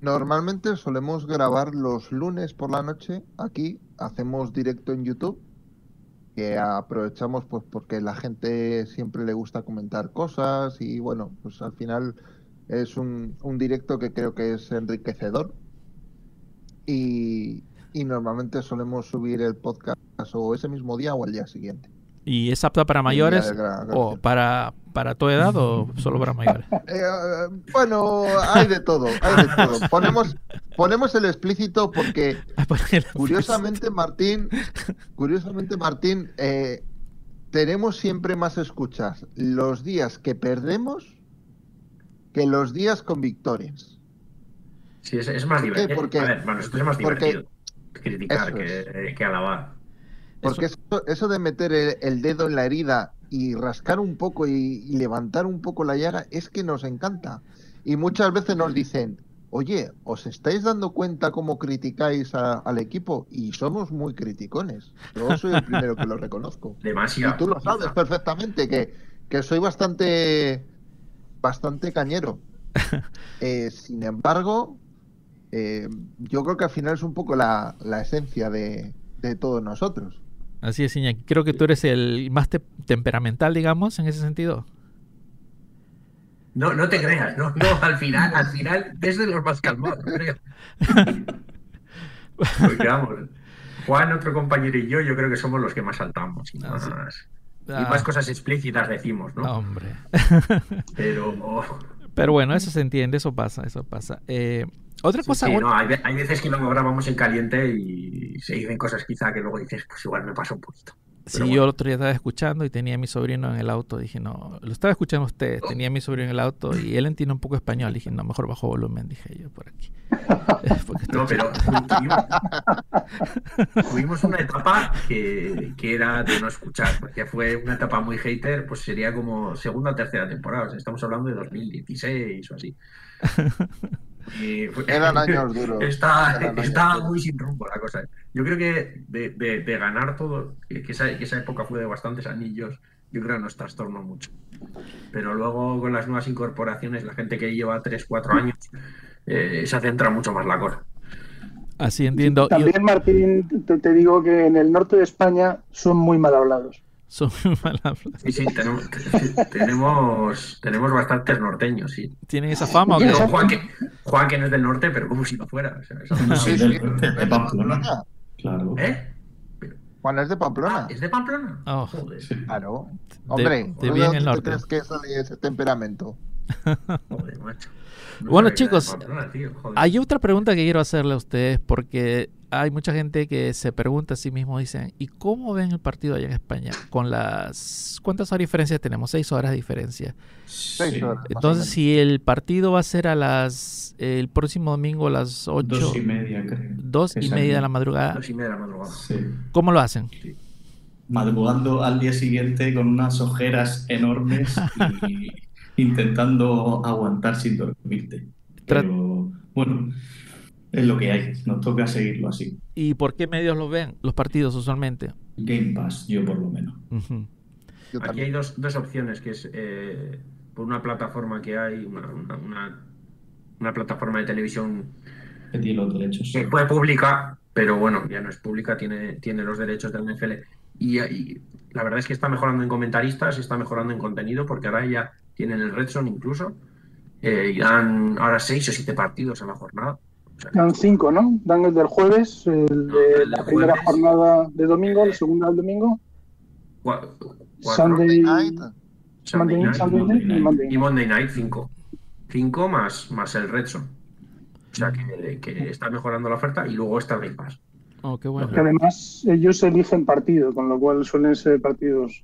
Normalmente solemos grabar los lunes por la noche aquí, hacemos directo en YouTube, que aprovechamos pues porque la gente siempre le gusta comentar cosas y bueno, pues al final es un, directo que creo que es enriquecedor y, y normalmente solemos subir el podcast o ese mismo día o al día siguiente. ¿Y es apta para mayores o para, para toda edad o solo para mayores? *laughs* Eh, bueno, hay de todo, hay de todo. *laughs* Ponemos, ponemos el explícito porque *laughs* curiosamente Martín, curiosamente Martín, eh, tenemos siempre más escuchas los días que perdemos que los días con victorias. Sí, es, más divertido. Porque, a ver, bueno, es más divertido criticar que, que alabar. Porque eso, de meter el, dedo en la herida y rascar un poco y, levantar un poco la llaga es que nos encanta. Y muchas veces nos dicen, oye, ¿os estáis dando cuenta cómo criticáis al equipo? Y somos muy criticones. Yo soy el primero que lo reconozco. *laughs* Demasiado. Y tú lo sabes perfectamente, que, que soy bastante, bastante cañero. *laughs* Eh, sin embargo, eh, yo creo que al final es un poco la, esencia de todos nosotros. Así es, Iñaki. Creo que tú eres el más temperamental, digamos, en ese sentido. No, no te creas, no, no, al final, al final es de los más calmados, creo. Juan, otro compañero y yo, yo creo que somos los que más saltamos. Y, Ah, más, y Ah. más cosas explícitas decimos, ¿no? Hombre. Pero. Pero bueno, eso se entiende, eso pasa, eso pasa. Eh, otra cosa, Sí, bueno, no, hay, ve- hay veces que luego grabamos en caliente y se dicen cosas quizá que luego dices, pues igual me pasa un poquito. Sí, yo bueno. el otro día estaba escuchando y tenía a mi sobrino en el auto. Dije, no, lo estaba escuchando a ustedes. Tenía a mi sobrino en el auto y él entiende un poco español. Dije, no, mejor bajo volumen, dije yo por aquí. *laughs* No, pero tuvimos, tuvimos una etapa que, que era de no escuchar, porque fue una etapa muy hater, pues sería como segunda o tercera temporada, o sea, estamos hablando de 2016 o así. *laughs* Y Eran años duros. Está, Eran años está duros. muy sin rumbo la cosa. Yo creo que de, de- de ganar todo, que esa, que esa época fue de bastantes anillos, yo creo que nos trastornó mucho. Pero luego con las nuevas incorporaciones, la gente que lleva 3, 4 años, eh, se centra mucho más la cosa. Así entiendo. También, Martín, te, te digo que en el norte de España son muy mal hablados. Son muy *laughs* mal hablados. Sí, sí, tenemos, te- tenemos, tenemos bastantes norteños, sí. ¿Tienen esa fama o ¿Quién qué? Juan que, Juan que no es del norte, pero como si no fuera. o sea, eso- No, Sí, del sí, norte, de de Pamplona. Pamplona. Claro. ¿Eh? Juan es de Pamplona. Ah, ¿Es de Pamplona? Oh. Joder. Claro. Hombre, de ¿de bien el te norte. crees que sale ese temperamento? *laughs* joder, macho. *laughs* No Bueno, chicos, Pamplona, tío, joder. Hay otra pregunta que quiero hacerle a ustedes porque hay mucha gente que se pregunta a sí mismo, dicen, ¿y cómo ven el partido allá en España? Con las... ¿Cuántas horas de diferencia tenemos? Seis horas de diferencia. Seis Sí. horas. más o Entonces, si el partido va a ser a las... El próximo domingo a las ocho... Dos y media, creo. dos y media de la madrugada, Dos y media de la madrugada. Sí. ¿cómo lo hacen? Madrugando al día siguiente con unas ojeras enormes y *laughs* intentando aguantar sin dormirte. Pero bueno, es lo que hay. Nos toca seguirlo así. ¿Y por qué medios lo ven los partidos usualmente? Game Pass, yo por lo menos. Aquí hay dos, dos opciones, que es eh, por una plataforma que hay, una, una, una- una plataforma de televisión Que tiene los derechos. que fue pública, pero bueno, ya no es pública, tiene, tiene los derechos del NFL. Y, y la verdad es que está mejorando en comentaristas, está mejorando en contenido, porque ahora ya tienen el Red Zone incluso. eh, y dan ahora seis o siete partidos en la jornada. Dan cinco, ¿no? Dan el del jueves, el de el la primera jornada de domingo, la segunda del domingo, cuatro, Sunday, Night. Sunday Monday, night, Sunday night y Monday y night. Monday Night 5. 5 más, más el Red Zone. O sea que, que está mejorando la oferta y luego está Game Pass. Oh, qué bueno. Que además ellos eligen partido, con lo cual suelen ser partidos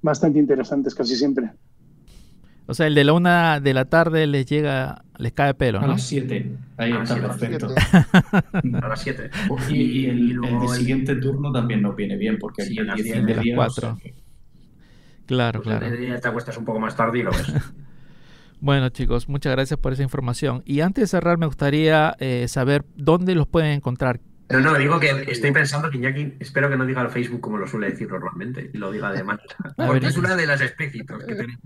bastante interesantes casi siempre. O sea, el de la una de la tarde les llega, les cae pelo, A las 7. Ahí *laughs* A las está siete. perfecto. Siete. A las 7. Y, y el, el luego de el- siguiente turno también nos viene bien, porque Sí, aquí a el las 10 diez, y a las Claro, Pues claro. el día te acuestas un poco más tarde y lo ves. *laughs* *laughs* Bueno, chicos, muchas gracias por esa información. Y antes de cerrar, me gustaría eh, saber dónde los pueden encontrar. No, no, digo que estoy pensando que Iñaki, espero que no diga el Facebook como lo suele decir normalmente, y lo diga de manera. *laughs* A Porque ver. es una de las explícitos que tenemos.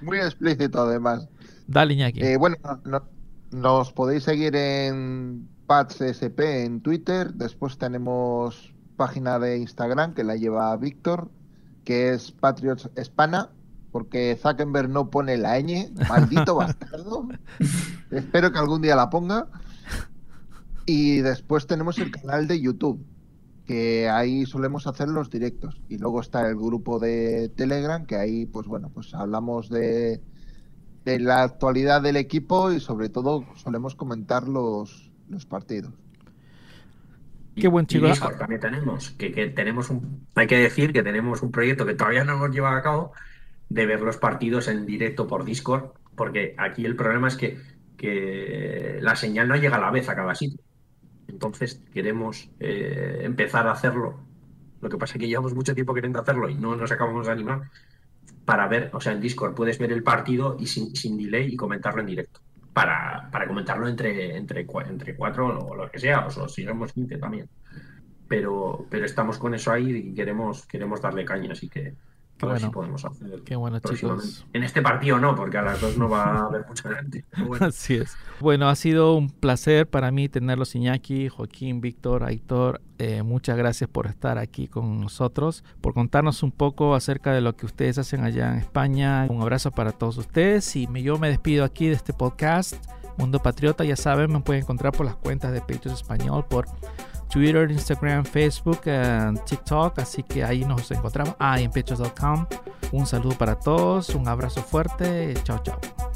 Muy explícito, además. Dale, Iñaki. Eh, bueno, no- nos podéis seguir en PatsSP en Twitter. Después tenemos página de Instagram que la lleva Víctor, que es Patriots Hispana, porque Zuckerberg no pone la ñ, maldito *laughs* bastardo. Espero que algún día la ponga. Y después tenemos el canal de YouTube, que ahí solemos hacer los directos. Y luego está el grupo de Telegram, que ahí, pues bueno, pues hablamos de, de la actualidad del equipo y sobre todo solemos comentar los, los partidos. Qué buen Y chico. Discord también tenemos, que, que tenemos un, hay que decir que tenemos un proyecto que todavía no hemos llevado a cabo de ver los partidos en directo por Discord, porque aquí el problema es que, que la señal no llega a la vez a cada sitio. Entonces queremos eh, empezar a hacerlo. Lo que pasa es que llevamos mucho tiempo queriendo hacerlo y no nos acabamos de animar para ver, o sea, en Discord puedes ver el partido y sin, sin delay y comentarlo en directo. Para, para comentarlo entre, entre, entre cuatro o lo que sea, o si éramos 15 también. Pero, pero estamos con eso ahí y queremos, queremos darle caña, así que Qué a ver bueno. si podemos hacer Qué bueno, chicos. En este partido no, porque a las dos no va a haber mucha gente. Bueno. *laughs* Así es. Bueno, ha sido un placer para mí tenerlos Iñaki, Joaquín, Víctor, Aitor. Eh, muchas gracias por estar aquí con nosotros, por contarnos un poco acerca de lo que ustedes hacen allá en España. Un abrazo para todos ustedes y yo me despido aquí de este podcast. Mundo Patriota, ya saben, me pueden encontrar por las cuentas de Patriots Español, por Twitter, Instagram, Facebook, eh, TikTok, así que ahí nos encontramos. Ah, en pechos.com. Un saludo para todos, un abrazo fuerte, chao chao.